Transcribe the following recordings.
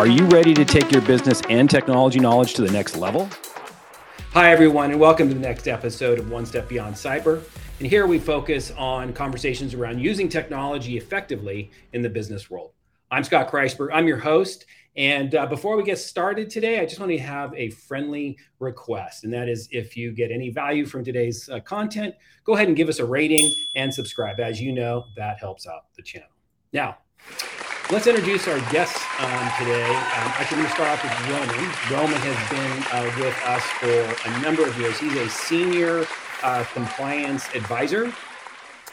Are you ready to take your business and technology knowledge to the next level? Hi, everyone, and welcome to the next episode of One Step Beyond Cyber. And here we focus on conversations around using technology effectively in the business world. I'm Scott Kreisberg. I'm your host. And uh, before we get started today, I just want to have a friendly request. And that is if you get any value from today's uh, content, go ahead and give us a rating and subscribe. As you know, that helps out the channel. Now, Let's introduce our guests um, today. Um, actually, I'm going to start off with Roman. Roman has been uh, with us for a number of years. He's a senior uh, compliance advisor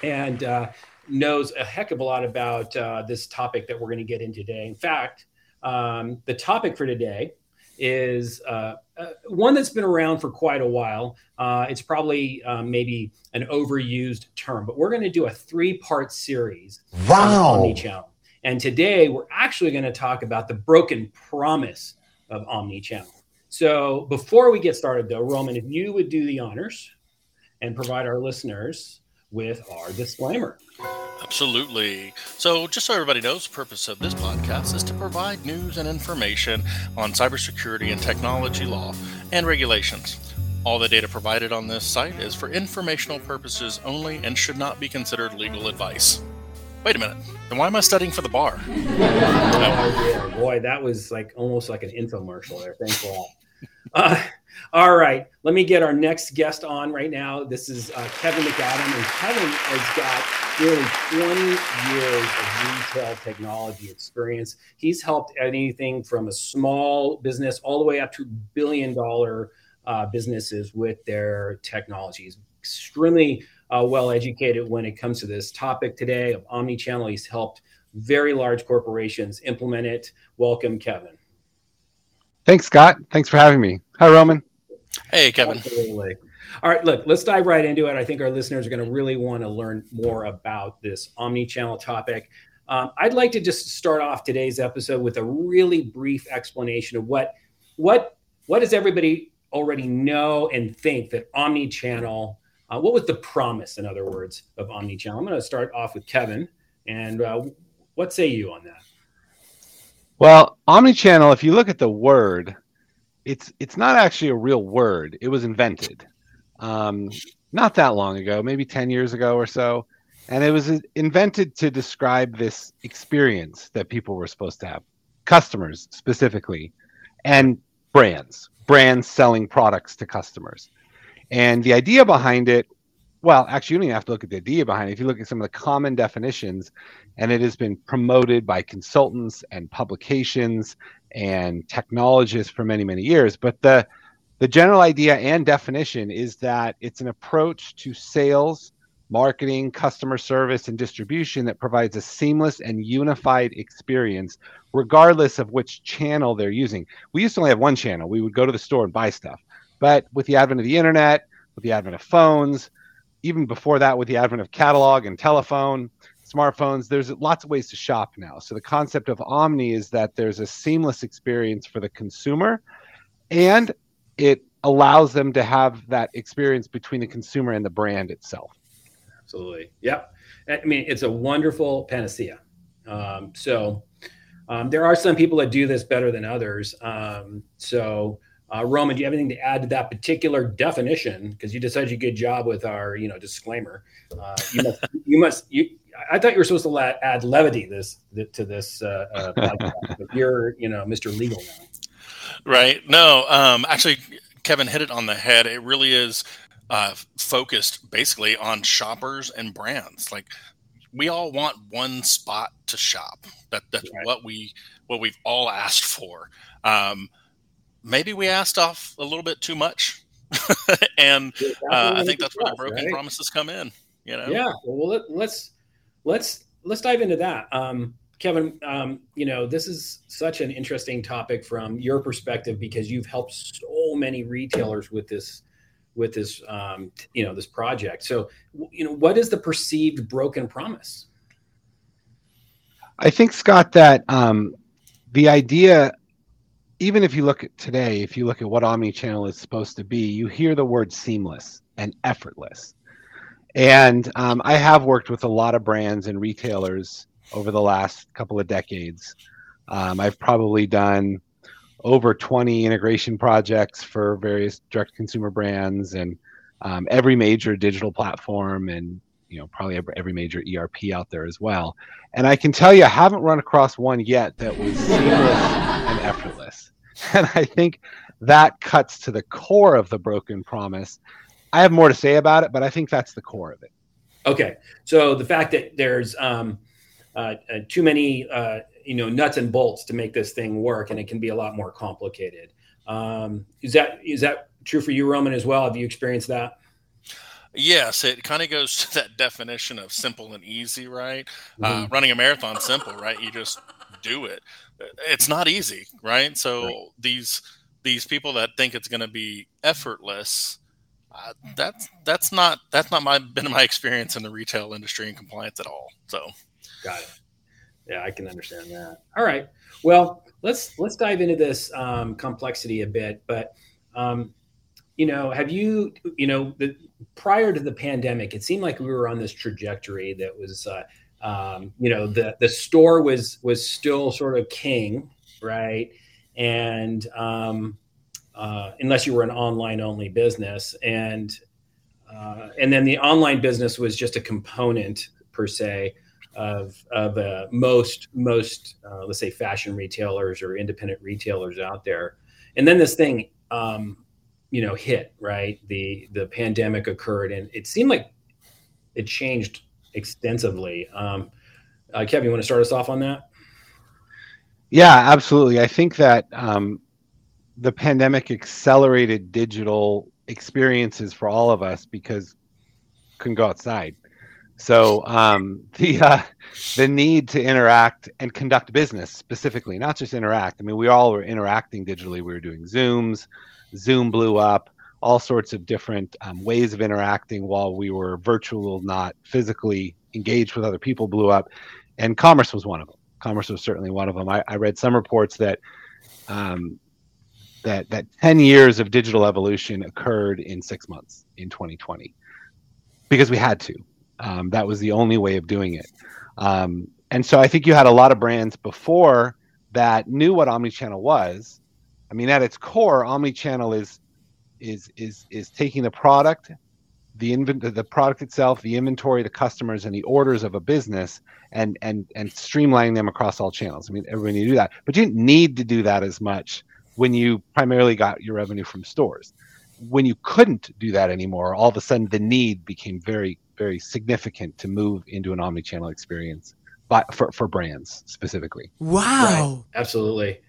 and uh, knows a heck of a lot about uh, this topic that we're going to get into today. In fact, um, the topic for today is uh, uh, one that's been around for quite a while. it's probably maybe an overused term, but we're going to do a three part series wow. on channel. And today we're actually going to talk about the broken promise of omni-channel. So before we get started, though, Roman, if you would do the honors and provide our listeners with our disclaimer. Absolutely. So, just so everybody knows, the purpose of this podcast is to provide news and information on cybersecurity and technology law and regulations. All the data provided on this site is for informational purposes only and should not be considered legal advice. Wait a minute. Then why am I studying for the bar? oh, yeah, boy, that was like almost like an infomercial there. Thanks a lot. Uh, all right, let me get our next guest on right now. This is uh, Kevin McAdam, and Kevin has got nearly 20 years of retail technology experience. He's helped anything from a small business all the way up to billion dollar uh, businesses with their technologies. Extremely uh, well educated when it comes to this topic today of omni-channel. He's helped very large corporations implement it. Welcome, Kevin. Thanks, Scott. Thanks for having me. Hi, Roman. Hey, Kevin. Absolutely. All right, look, let's dive right into it. I think our listeners are going to really want to learn more about this omni-channel topic. Um, I'd like to just start off today's episode with a really brief explanation of what what what does everybody already know and think that omni-channel uh, what was the promise, in other words, of omnichannel? I'm going to start off with Kevin. And uh, what say you on that? Well, omnichannel, if you look at the word, it's it's not actually a real word. It was invented um, not that long ago, maybe 10 years ago or so. And it was invented to describe this experience that people were supposed to have, customers specifically, and brands, brands selling products to customers. And the idea behind it, well, actually, you don't even have to look at the idea behind it. If you look at some of the common definitions, and it has been promoted by consultants and publications and technologists for many, many years. But the the general idea and definition is that it's an approach to sales, marketing, customer service, and distribution that provides a seamless and unified experience, regardless of which channel they're using. We used to only have one channel. We would go to the store and buy stuff. But with the advent of the internet, with the advent of phones, even before that, with the advent of catalog and telephone, smartphones, there's lots of ways to shop now. So the concept of Omni is that there's a seamless experience for the consumer and it allows them to have that experience between the consumer and the brand itself. Absolutely. Yep. I mean, it's a wonderful panacea. Um, so um, there are some people that do this better than others. Um, so uh, Roman, do you have anything to add to that particular definition? Because you did such a good job with our, you know, disclaimer. Uh, you must, you must, you. I thought you were supposed to la- add levity this to this uh, uh podcast, but you're, you know, Mr. Legal now. Right. No, um, actually, Kevin hit it on the head. It really is uh, focused basically on shoppers and brands. Like we all want one spot to shop. That that's right. what we what we've all asked for. Um, maybe we asked off a little bit too much, and uh, I think that's where the broken right? promises come in. You know. Yeah. Well, let, us let's, let's let's dive into that. Um, Kevin, um, you know, this is such an interesting topic from your perspective because you've helped so many retailers with this, with this, um, you know, this project. So, you know, what is the perceived broken promise? I think Scott that um, the idea even if you look at today, if you look at what omni-channel is supposed to be, you hear the word seamless and effortless. And um, I have worked with a lot of brands and retailers over the last couple of decades Um, I've probably done over 20 integration projects for various direct consumer brands and um, every major digital platform and you know probably every, every major ERP out there as well. And I can tell you, I haven't run across one yet that was seamless and effortless. And I think that cuts to the core of the broken promise. I have more to say about it, but I think that's the core of it. Okay, so the fact that there's um, uh, uh, too many uh, you know nuts and bolts to make this thing work, and it can be a lot more complicated. Um, is that is that true for you, Roman, as well? Have you experienced that? Yes, it kind of goes to that definition of simple and easy, right? Uh, mm-hmm. Uh, running a marathon, simple, right? You just do it. It's not easy, right? So right. these these people that think it's going to be effortless, uh, that's that's not that's not my been my experience in the retail industry and compliance at all. So, got it. Yeah, I can understand that. All right. Well, let's let's dive into this um, complexity a bit. But um, you know, have you you know the prior to the pandemic, it seemed like we were on this trajectory that was. Uh, um, you know the the store was was still sort of king right and um, uh, unless you were an online only business and uh, and then the online business was just a component per se of of uh, most most uh, let's say fashion retailers or independent retailers out there. And then this thing, um, you know, hit right. The the pandemic occurred, and it seemed like it changed extensively. Um, uh, Kevin, you want to start us off on that? Yeah, absolutely. I think that um, the pandemic accelerated digital experiences for all of us because couldn't go outside so um, the uh, the need to interact and conduct business specifically, not just interact. I mean, we all were interacting digitally. We were doing Zooms, Zoom blew up, all sorts of different um, ways of interacting while we were virtual, not physically engaged with other people, blew up, and commerce was one of them. Commerce was certainly one of them. I, I read some reports that um, that that 10 years of digital evolution occurred in six months in 2020 because we had to um, that was the only way of doing it. Um, and so I think you had a lot of brands before that knew what omnichannel was. I mean, at its core, omnichannel is is is is taking the product, the invent the product itself, the inventory, the customers, and the orders of a business, and and and streamlining them across all channels. I mean, everybody do that, but you didn't need to do that as much when you primarily got your revenue from stores. When you couldn't do that anymore, all of a sudden the need became very very significant to move into an omni-channel experience but for, for brands specifically wow right. absolutely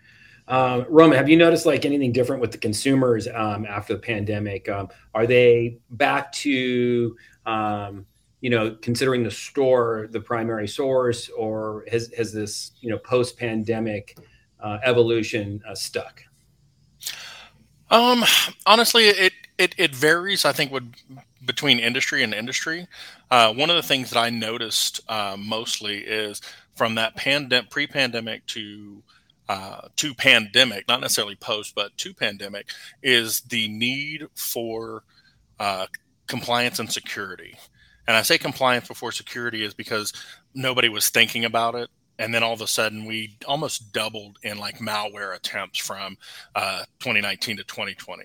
um, Roman, have you noticed like anything different with the consumers um, after the pandemic? Um, are they back to um, you know considering the store the primary source, or has has this you know post pandemic uh, evolution uh, stuck? Um, honestly, it, it it varies. I think would between industry and industry. Uh, one of the things that I noticed uh, mostly is from that pandemic, pre-pandemic to uh, to pandemic, not necessarily post, but to pandemic, is the need for uh, compliance and security. And I say compliance before security is because nobody was thinking about it. And then all of a sudden we almost doubled in like malware attempts from uh, 2019 to 2020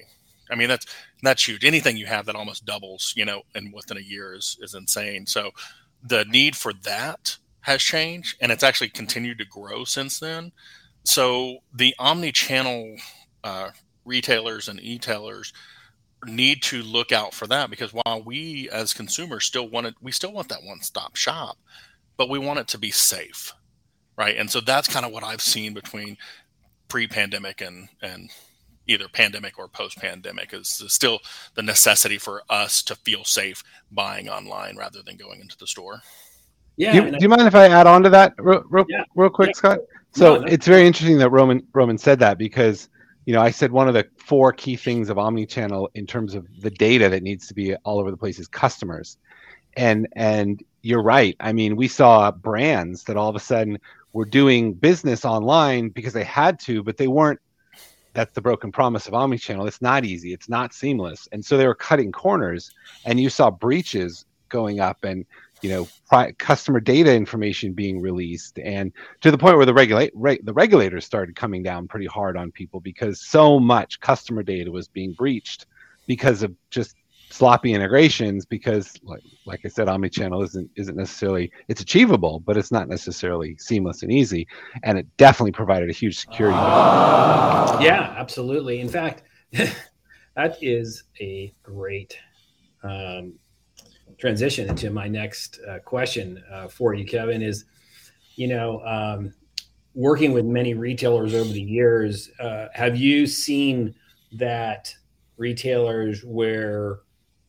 i mean that's that's huge. Anything you have that almost doubles you know and within a year is is insane. So the need for that has changed and it's actually continued to grow since then so the omni-channel uh, retailers and e-tailers need to look out for that because while we as consumers still want it we still want that one-stop shop but we want it to be safe right? And so that's kind of what I've seen between pre-pandemic and and either pandemic or post-pandemic is still the necessity for us to feel safe buying online rather than going into the store. Yeah. Do you, do you mind if I add on to that real, real, yeah. real quick, yeah. Scott? So no, it's very interesting that Roman Roman said that because you know I said one of the four key things of omni-channel in terms of the data that needs to be all over the place is customers, and and you're right. I mean, we saw brands that all of a sudden were doing business online because they had to, but they weren't. That's the broken promise of omnichannel. It's not easy. It's not seamless, and so they were cutting corners. And you saw breaches going up, and you know pri- customer data information being released and to the point where the regulate re- the regulators started coming down pretty hard on people because so much customer data was being breached because of just sloppy integrations because like, like i said omnichannel isn't isn't necessarily it's achievable but it's not necessarily seamless and easy. And it definitely provided a huge security. Uh, yeah absolutely. In fact that is a great um, transition into my next uh, question uh, for you, Kevin. Is you know, um, working with many retailers over the years, uh, have you seen that retailers where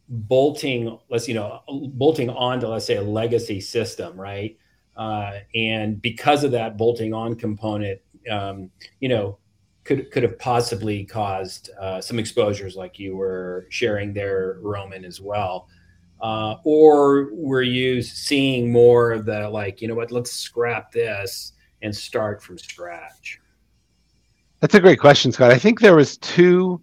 bolting, let's you know, bolting onto let's say a legacy system, right? Uh, and because of that bolting on component, um, you know, could could have possibly caused uh, some exposures like you were sharing there, Roman, as well. Uh, or were you seeing more of the like, you know what, let's scrap this and start from scratch? That's a great question, Scott. I think there was two.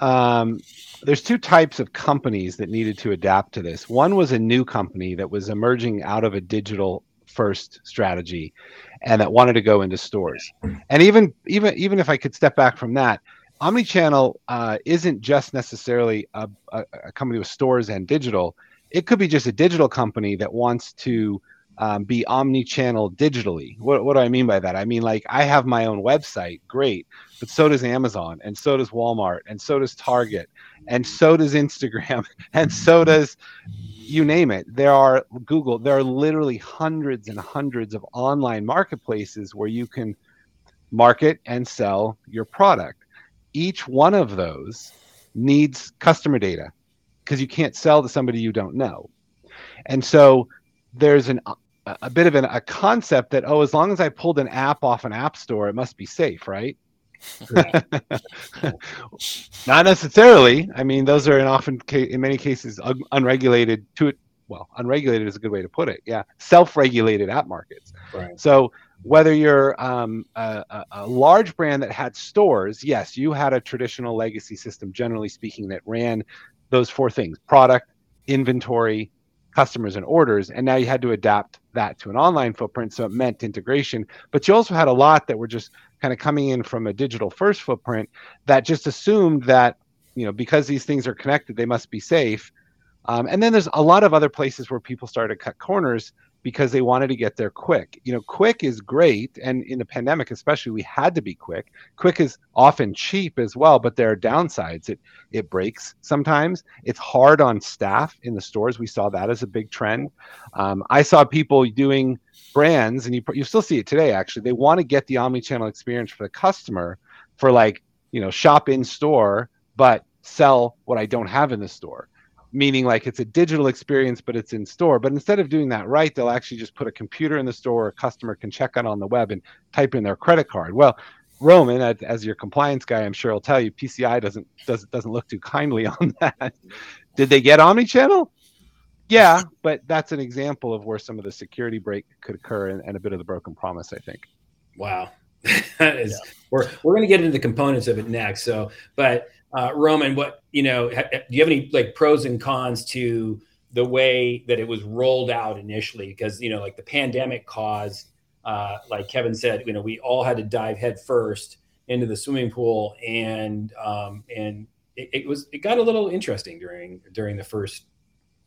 Um, there's two types of companies that needed to adapt to this. One was a new company that was emerging out of a digital first strategy, and that wanted to go into stores. And even even even if I could step back from that, omnichannel uh, isn't just necessarily a, a, a, company with stores and digital. It could be just a digital company that wants to um, be omni-channel digitally. What, what do I mean by that? I mean, like I have my own website, great, but so does Amazon, and so does Walmart, and so does Target, and so does Instagram, and so does you name it. There are Google. There are literally hundreds and hundreds of online marketplaces where you can market and sell your product. Each one of those needs customer data because you can't sell to somebody you don't know. And so there's an a bit of an, a concept that oh as long as i pulled an app off an app store it must be safe right? Not necessarily. I mean those are in often in many cases un- unregulated to it well unregulated is a good way to put it. Yeah. Self-regulated app markets. Right. so whether you're um, a, a, large brand that had stores yes you had a traditional legacy system generally speaking that ran those four things product inventory customers and orders and now you had to adapt that to an online footprint so it meant integration. But you also had a lot that were just kind of coming in from a digital first footprint that just assumed that you know because these things are connected they must be safe. Um, and then there's a lot of other places where people started to cut corners because they wanted to get there quick. You know, quick is great. And in the pandemic, especially, we had to be quick. Quick is often cheap as well, but there are downsides. It it breaks sometimes. It's hard on staff in the stores. We saw that as a big trend. Um, I saw people doing brands, and you, you still see it today, actually. They want to get the omni-channel experience for the customer for like, you know, shop in store, but sell what I don't have in the store meaning like it's a digital experience but it's in store. But instead of doing that right they'll actually just put a computer in the store a customer can check out on the web and type in their credit card. Well roman as your compliance guy i'm sure I'll tell you pci doesn't doesn't doesn't look too kindly on that. Did they get omni-channel? Yeah but that's an example of where some of the security break could occur and, and a bit of the broken promise i think. Wow. That is yeah. we're we're going to get into the components of it next so but uh, Roman, what you know, ha, do you have any like pros and cons to the way that it was rolled out initially? Because you know, like the pandemic caused, uh, like Kevin said, you know, we all had to dive head first into the swimming pool, and um, and it, it was it got a little interesting during during the first,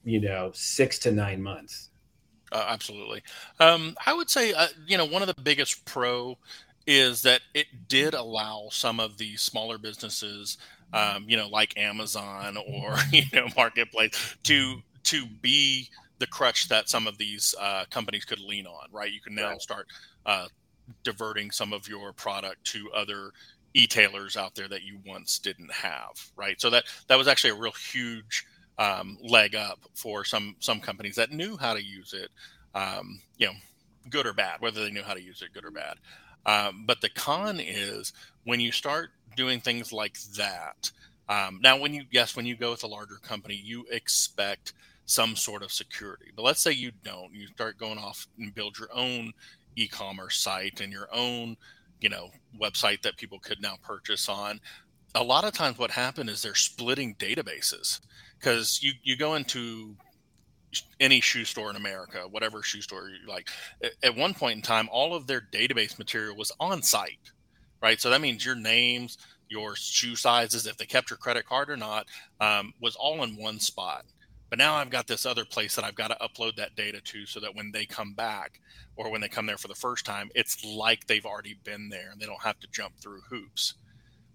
you know, six to nine months. Uh, absolutely. Um, I would say, uh, you know, one of the biggest pro is that it did allow some of the smaller businesses um, you know, like Amazon or you know Marketplace to to be the crutch that some of these uh, companies could lean on. Right, you can now right. start uh, diverting some of your product to other e-tailers out there that you once didn't have. Right, so that that was actually a real huge um, leg up for some some companies that knew how to use it. Um, you know, good or bad, whether they knew how to use it, good or bad. Um, but the con is when you start doing things like that. Um, now, when you yes, when you go with a larger company, you expect some sort of security. But let's say you don't. You start going off and build your own e-commerce site and your own, you know, website that people could now purchase on. A lot of times, what happened is they're splitting databases because you you go into any shoe store in America, whatever shoe store you like. At one point in time, all of their database material was on site, right? So that means your names, your shoe sizes, if they kept your credit card or not, um, was all in one spot. But now I've got this other place that I've got to upload that data to so that when they come back or when they come there for the first time, it's like they've already been there and they don't have to jump through hoops.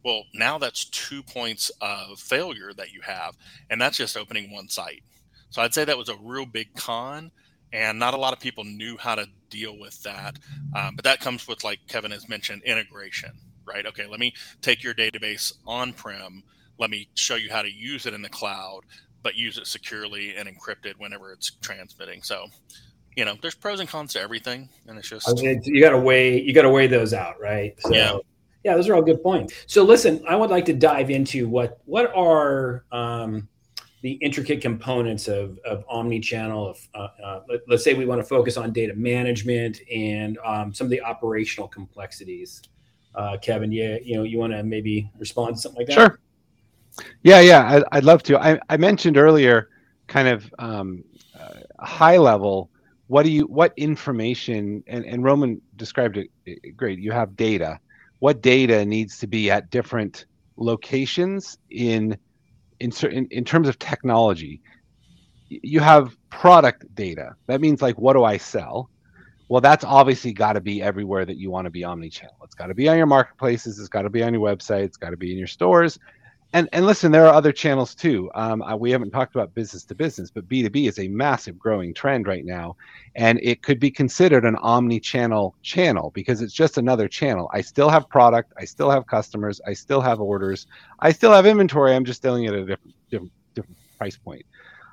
Well, now that's two points of failure that you have, and that's just opening one site. So I'd say that was a real big con, and not a lot of people knew how to deal with that. Um, but that comes with, like Kevin has mentioned, integration, right? Okay, let me take your database on prem, let me show you how to use it in the cloud, but use it securely and encrypted whenever it's transmitting. So, you know, there's pros and cons to everything, and it's just I mean, you got to weigh you got to weigh those out, right? So, Yeah. yeah, those are all good points. So, listen, I would like to dive into what what are um, the intricate components of of omni-channel. Of uh, uh, let, us say we want to focus on data management and um, some of the operational complexities. Uh, Kevin, yeah, you know, you want to maybe respond to something like that? Sure. Yeah, yeah, I'd, I'd love to. I, I mentioned earlier, kind of um, uh, high level. What do you? What information? And, and Roman described it great. You have data. What data needs to be at different locations in in in terms of technology? You have product data. That means like, what do I sell? Well, that's obviously got to be everywhere that you want to be omni-channel. It's got to be on your marketplaces. It's got to be on your website. It's got to be in your stores and and listen, there are other channels too. Um, we haven't talked about business to business, but B two B is a massive growing trend right now, and it could be considered an omni-channel channel because it's just another channel. I still have product, I still have customers, I still have orders, I still have inventory. I'm just selling it at a different different, different price point.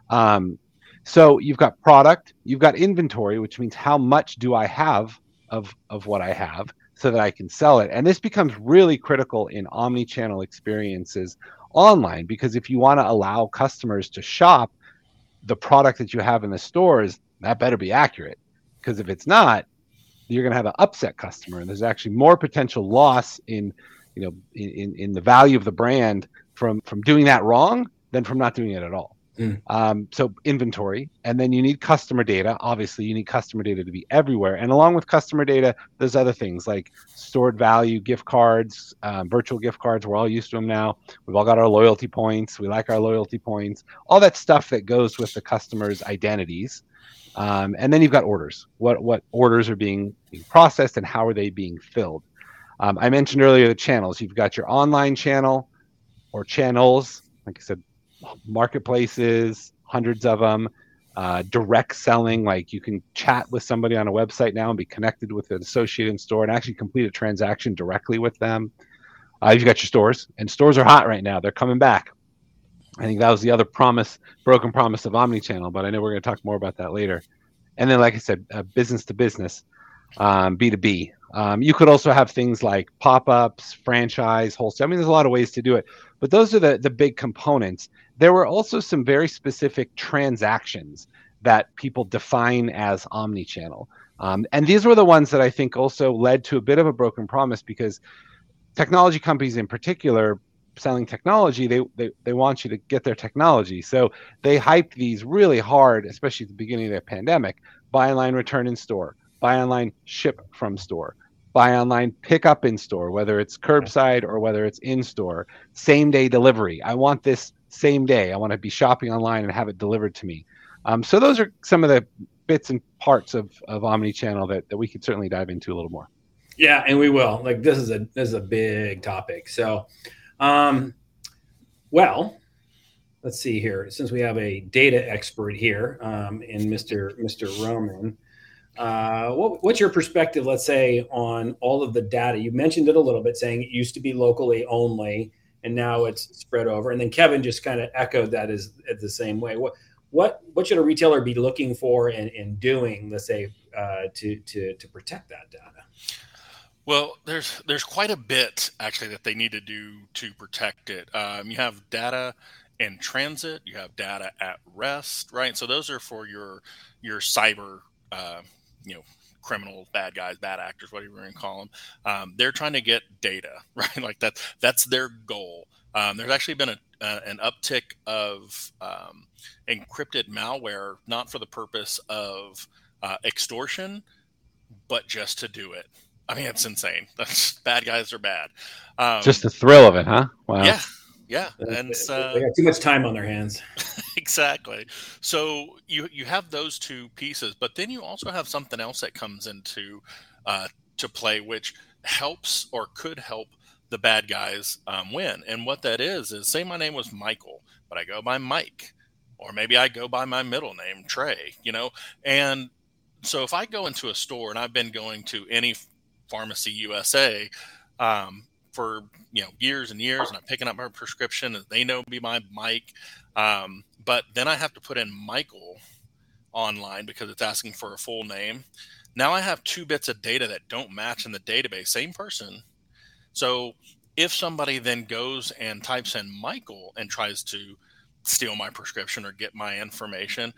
Um, so you've got product, you've got inventory, which means how much do I have of of what I have so that I can sell it. And this becomes really critical in omni-channel experiences online because if you want to allow customers to shop the product that you have in the stores, that better be accurate. Because if it's not, you're going to have an upset customer, and there's actually more potential loss in, you know, in, in, in the value of the brand from from doing that wrong than from not doing it at all. Mm. Um, so inventory, and then you need customer data. Obviously, you need customer data to be everywhere, and along with customer data, there's other things like stored value, gift cards, um, virtual gift cards. We're all used to them now. We've all got our loyalty points. We like our loyalty points. All that stuff that goes with the customer's identities. Um, and then you've got orders. What what orders are being, being processed and how are they being filled? Um, I mentioned earlier the channels. You've got your online channel or channels, like I said, marketplaces, hundreds of them. Uh, direct selling, like you can chat with somebody on a website now and be connected with an associate in store and actually complete a transaction directly with them. Uh, you've got your stores, and stores are hot right now. They're coming back. I think that was the other promise, broken promise of omnichannel, but I know we're going to talk more about that later. And then, like I said, uh, business to business, um, B2B. Um, you could also have things like pop ups, franchise, wholesale. I mean, there's a lot of ways to do it, but those are the, the big components. There were also some very specific transactions that people define as omnichannel. Um, and these were the ones that I think also led to a bit of a broken promise because technology companies in particular selling technology they, they they want you to get their technology so they hyped these really hard especially at the beginning of the pandemic buy online return in store buy online ship from store buy online pick up in store whether it's curbside or whether it's in store same day delivery i want this same day i want to be shopping online and have it delivered to me um, so those are some of the bits and parts of of omnichannel that, that we could certainly dive into a little more Yeah, and we will. Like this is a this is a big topic. So, um, well, let's see here. Since we have a data expert here, um, in Mr. Mr. Roman, uh, what, what's your perspective? Let's say on all of the data. You mentioned it a little bit, saying it used to be locally only, and now it's spread over. And then Kevin just kind of echoed that as, as the same way. What what what should a retailer be looking for and, and doing? Let's say uh, to to to protect that data. Well, there's there's quite a bit actually that they need to do to protect it. Um, you have data in transit, you have data at rest, right? So those are for your your cyber, uh, you know, criminals, bad guys, bad actors, whatever you want to call them. Um, they're trying to get data, right? Like that that's their goal. Um, there's actually been a, uh, an uptick of um, encrypted malware, not for the purpose of uh, extortion, but just to do it. I mean, it's insane. That's, bad guys are bad. Um, just the thrill of it, huh? Wow. Yeah, yeah, and uh, they got too much time on their hands. exactly. So you you have those two pieces, but then you also have something else that comes into uh, to play, which helps or could help the bad guys um, win. And what that is is, say my name was Michael, but I go by Mike, or maybe I go by my middle name Trey. You know, and so if I go into a store and I've been going to any pharmacy USA. Um, for you know years and years, and I'm picking up my prescription, and they know me by Mike. Um, but then I have to put in Michael online because it's asking for a full name. Now I have two bits of data that don't match in the database, same person. So if somebody then goes and types in Michael and tries to steal my prescription or get my information,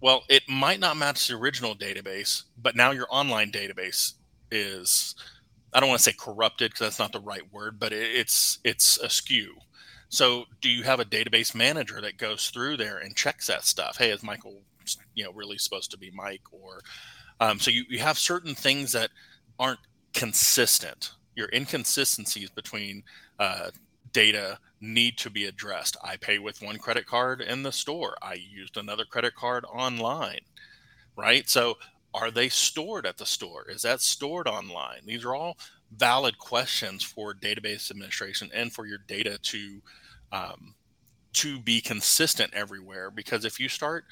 well, it might not match the original database, but now your online database is I don't want to say corrupted because that's not the right word, but it, it's it's askew. So, do you have a database manager that goes through there and checks that stuff? Hey, is Michael, you know, really supposed to be Mike? Or um, so you, you have certain things that aren't consistent. Your inconsistencies between uh, data need to be addressed. I pay with one credit card in the store. I used another credit card online, right? So are they stored at the store? Is that stored online? These are all valid questions for database administration and for your data to um, to be consistent everywhere. Because if you start,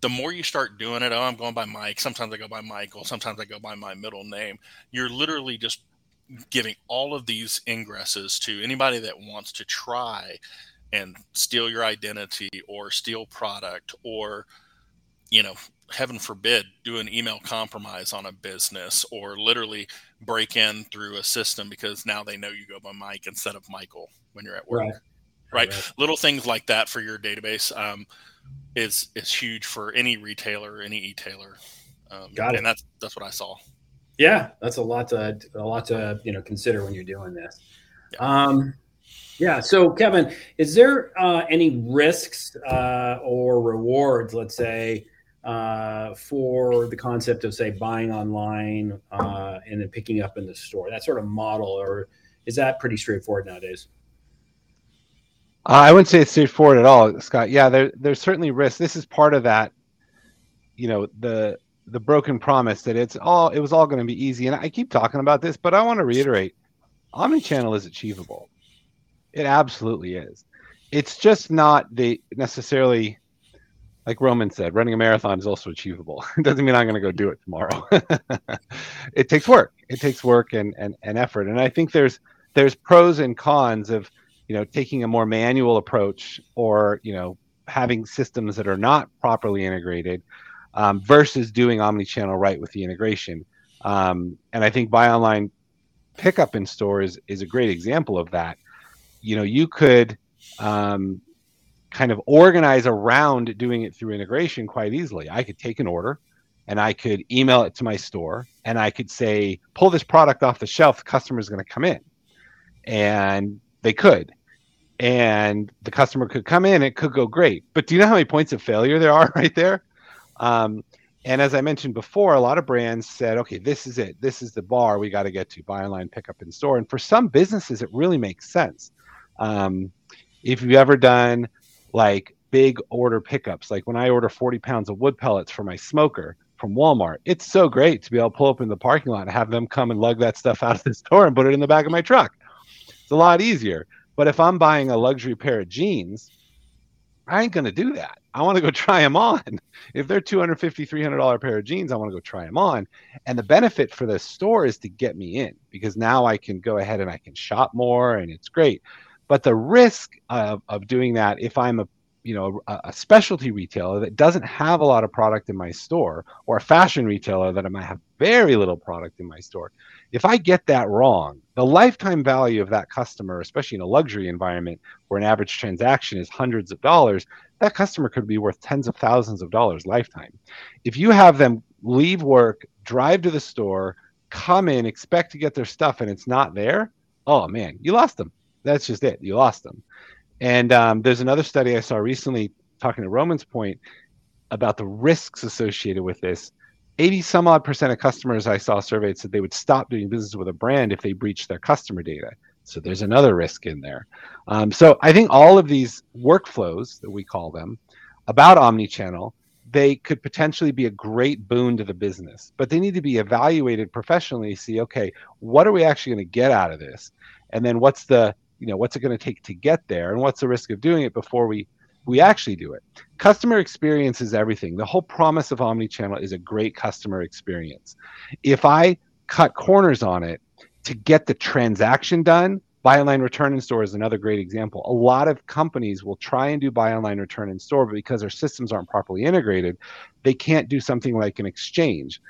the more you start doing it, oh, I'm going by Mike. Sometimes I go by Michael. Sometimes I go by my middle name. You're literally just giving all of these ingresses to anybody that wants to try and steal your identity or steal product or you know heaven forbid, do an email compromise on a business or literally break in through a system because now they know you go by Mike instead of Michael when you're at work. Right. Right. right. Little things like that for your database um, is is huge for any retailer, any e-tailer. Um, Got it. And that's that's what I saw. Yeah, that's a lot to a lot to you know consider when you're doing this. Yeah. Um, yeah. So, Kevin, is there uh, any risks uh, or rewards, let's say, uh, for the concept of say buying online uh, and then picking up in the store. That sort of model or is that pretty straightforward nowadays? Uh, i wouldn't say it's straightforward at all scott. Yeah there, there's certainly risk. This is part of that you know the the broken promise that it's all it was all going to be easy. And i keep talking about this but i want to reiterate omnichannel is achievable. It absolutely is. It's just not the necessarily like Roman said, running a marathon is also achievable. it doesn't mean I'm going to go do it tomorrow. it takes work. It takes work and, and, and effort. And I think there's there's pros and cons of you know taking a more manual approach or you know having systems that are not properly integrated um, versus doing omni-channel right with the integration. Um, and I think buy online pickup in stores is a great example of that. You know, you could um, kind of organize around doing it through integration quite easily. I could take an order and I could email it to my store and I could say, pull this product off the shelf, the customer is going to come in. And they could. And the customer could come in, it could go great. But do you know how many points of failure there are right there? Um, and as I mentioned before, a lot of brands said, okay, this is it. This is the bar we got to get to buy online, pick up in store. And for some businesses, it really makes sense. Um, if you've ever done like big order pickups. Like when I order 40 pounds of wood pellets for my smoker from Walmart, it's so great to be able to pull up in the parking lot and have them come and lug that stuff out of the store and put it in the back of my truck. It's a lot easier. But if I'm buying a luxury pair of jeans, I ain't going to do that. I want to go try them on. If they're $250, $300 pair of jeans, I want to go try them on. And the benefit for the store is to get me in because now I can go ahead and I can shop more and it's great. But the risk of, of doing that, if I'm a you know a, a, specialty retailer that doesn't have a lot of product in my store, or a fashion retailer that I might have very little product in my store, if I get that wrong, the lifetime value of that customer, especially in a luxury environment where an average transaction is hundreds of dollars, that customer could be worth tens of thousands of dollars lifetime. If you have them leave work, drive to the store, come in, expect to get their stuff, and it's not there, oh man, you lost them That's just it. You lost them. And um, there's another study I saw recently talking to Roman's point about the risks associated with this. 80 some odd percent of customers I saw surveyed said they would stop doing business with a brand if they breached their customer data. So there's another risk in there. Um, so I think all of these workflows that we call them about omnichannel, they could potentially be a great boon to the business, but they need to be evaluated professionally. See, okay, what are we actually going to get out of this, and then what's the you know what's it going to take to get there, and what's the risk of doing it before we we actually do it. Customer experience is everything. The whole promise of omnichannel is a great customer experience. If I cut corners on it to get the transaction done, buy online return in store is another great example. A lot of companies will try and do buy online return in store, but because their systems aren't properly integrated, they can't do something like an exchange.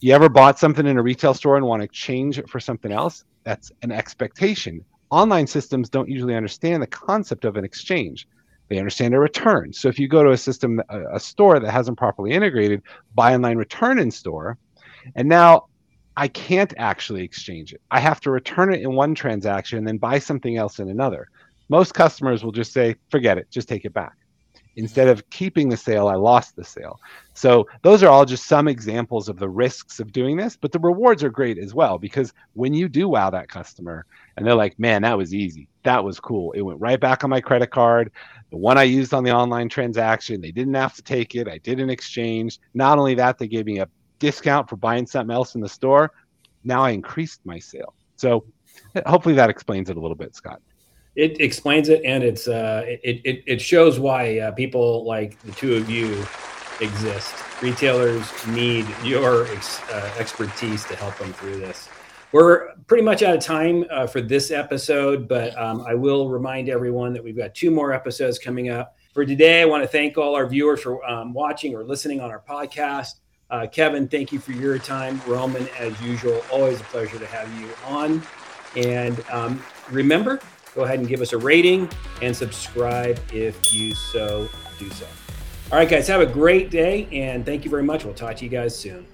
You ever bought something in a retail store and want to change it for something else? That's an expectation. Online systems don't usually understand the concept of an exchange. They understand a return. So if you go to a system, a, a store that hasn't properly integrated, buy online return in store, and now I can't actually exchange it. I have to return it in one transaction and then buy something else in another. Most customers will just say, forget it, just take it back. Instead of keeping the sale, I lost the sale. So, those are all just some examples of the risks of doing this, but the rewards are great as well because when you do wow that customer and they're like, man, that was easy, that was cool, it went right back on my credit card, the one I used on the online transaction, they didn't have to take it, I did an exchange. Not only that, they gave me a discount for buying something else in the store. Now I increased my sale. So, hopefully that explains it a little bit, Scott it explains it and it's uh, it, it, it shows why uh, people like the two of you exist. Retailers need your ex, uh, expertise to help them through this. We're pretty much out of time uh, for this episode but um, i will remind everyone that we've got two more episodes coming up. For today i want to thank all our viewers for um, watching or listening on our podcast. Uh, kevin thank you for your time. Roman as usual always a pleasure to have you on. And um, remember go ahead and give us a rating and subscribe if you so do so. All right, guys, have a great day and thank you very much. We'll talk to you guys soon.